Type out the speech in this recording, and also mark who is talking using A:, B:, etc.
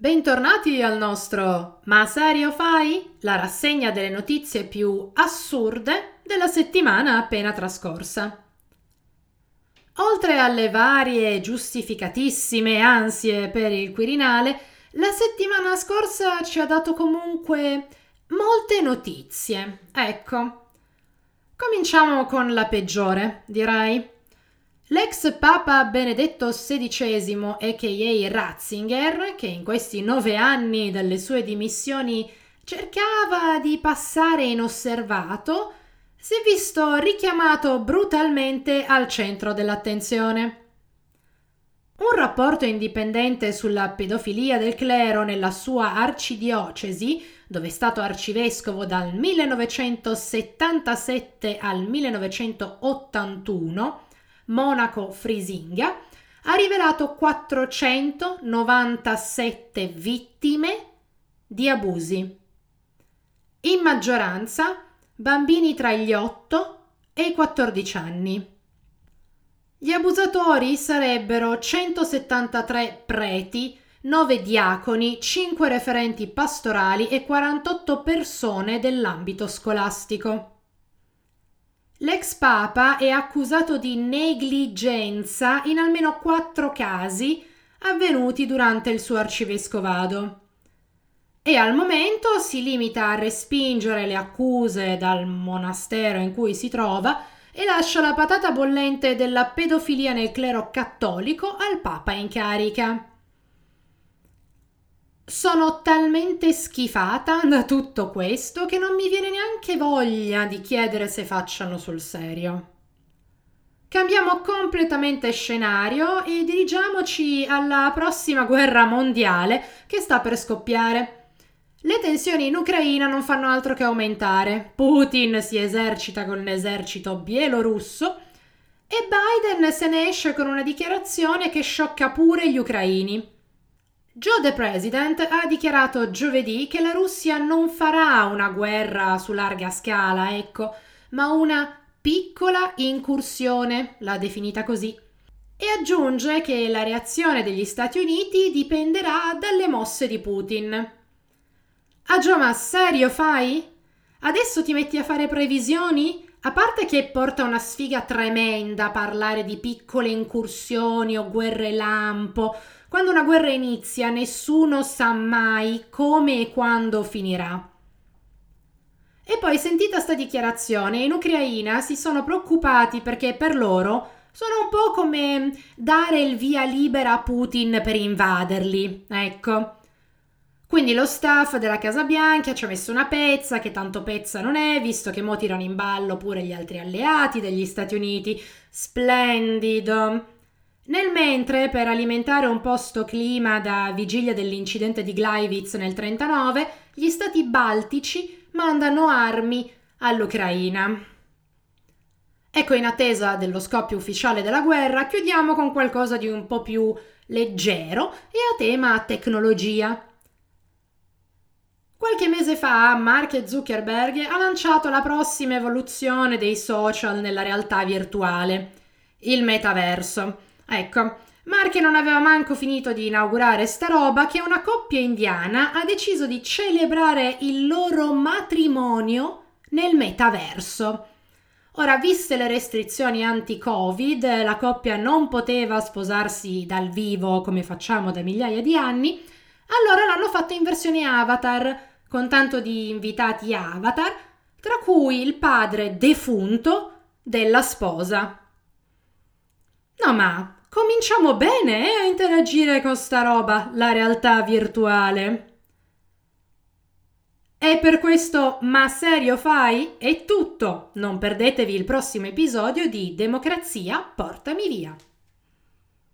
A: Bentornati al nostro Ma serio fai? La rassegna delle notizie più assurde della settimana appena trascorsa. Oltre alle varie giustificatissime ansie per il Quirinale, la settimana scorsa ci ha dato comunque molte notizie. Ecco. Cominciamo con la peggiore, direi. L'ex Papa Benedetto XVI, a.k.a. Ratzinger, che in questi nove anni dalle sue dimissioni cercava di passare inosservato, si è visto richiamato brutalmente al centro dell'attenzione. Un rapporto indipendente sulla pedofilia del clero nella sua arcidiocesi, dove è stato arcivescovo dal 1977 al 1981, Monaco Frisinga, ha rivelato 497 vittime di abusi. In maggioranza bambini tra gli 8 e i 14 anni. Gli abusatori sarebbero 173 preti, 9 diaconi, 5 referenti pastorali e 48 persone dell'ambito scolastico. L'ex papa è accusato di negligenza in almeno quattro casi avvenuti durante il suo arcivescovado. E al momento si limita a respingere le accuse dal monastero in cui si trova e lascia la patata bollente della pedofilia nel clero cattolico al papa in carica. Sono talmente schifata da tutto questo che non mi viene neanche voglia di chiedere se facciano sul serio. Cambiamo completamente scenario e dirigiamoci alla prossima guerra mondiale che sta per scoppiare. Le tensioni in Ucraina non fanno altro che aumentare. Putin si esercita con l'esercito bielorusso e Biden se ne esce con una dichiarazione che sciocca pure gli ucraini. Joe the President ha dichiarato giovedì che la Russia non farà una guerra su larga scala, ecco, ma una piccola incursione, l'ha definita così. E aggiunge che la reazione degli Stati Uniti dipenderà dalle mosse di Putin. Ah Joe, ma serio fai? Adesso ti metti a fare previsioni? A parte che porta una sfiga tremenda parlare di piccole incursioni o guerre lampo, quando una guerra inizia nessuno sa mai come e quando finirà. E poi sentita sta dichiarazione, in Ucraina si sono preoccupati perché per loro sono un po' come dare il via libera a Putin per invaderli, ecco. Quindi lo staff della Casa Bianca ci ha messo una pezza, che tanto pezza non è, visto che mo tirano in ballo pure gli altri alleati degli Stati Uniti. Splendido. Nel mentre, per alimentare un po' sto clima da vigilia dell'incidente di Gleiwitz nel 1939, gli stati baltici mandano armi all'Ucraina. Ecco, in attesa dello scoppio ufficiale della guerra, chiudiamo con qualcosa di un po' più leggero e a tema tecnologia. Qualche mese fa Mark Zuckerberg ha lanciato la prossima evoluzione dei social nella realtà virtuale, il metaverso. Ecco, Mark non aveva manco finito di inaugurare sta roba che una coppia indiana ha deciso di celebrare il loro matrimonio nel metaverso. Ora, viste le restrizioni anti-Covid, la coppia non poteva sposarsi dal vivo come facciamo da migliaia di anni, allora l'hanno fatto in versione avatar, con tanto di invitati avatar, tra cui il padre defunto della sposa. No, ma Cominciamo bene eh, a interagire con sta roba, la realtà virtuale. E per questo Ma serio fai? È tutto! Non perdetevi il prossimo episodio di Democrazia portami via.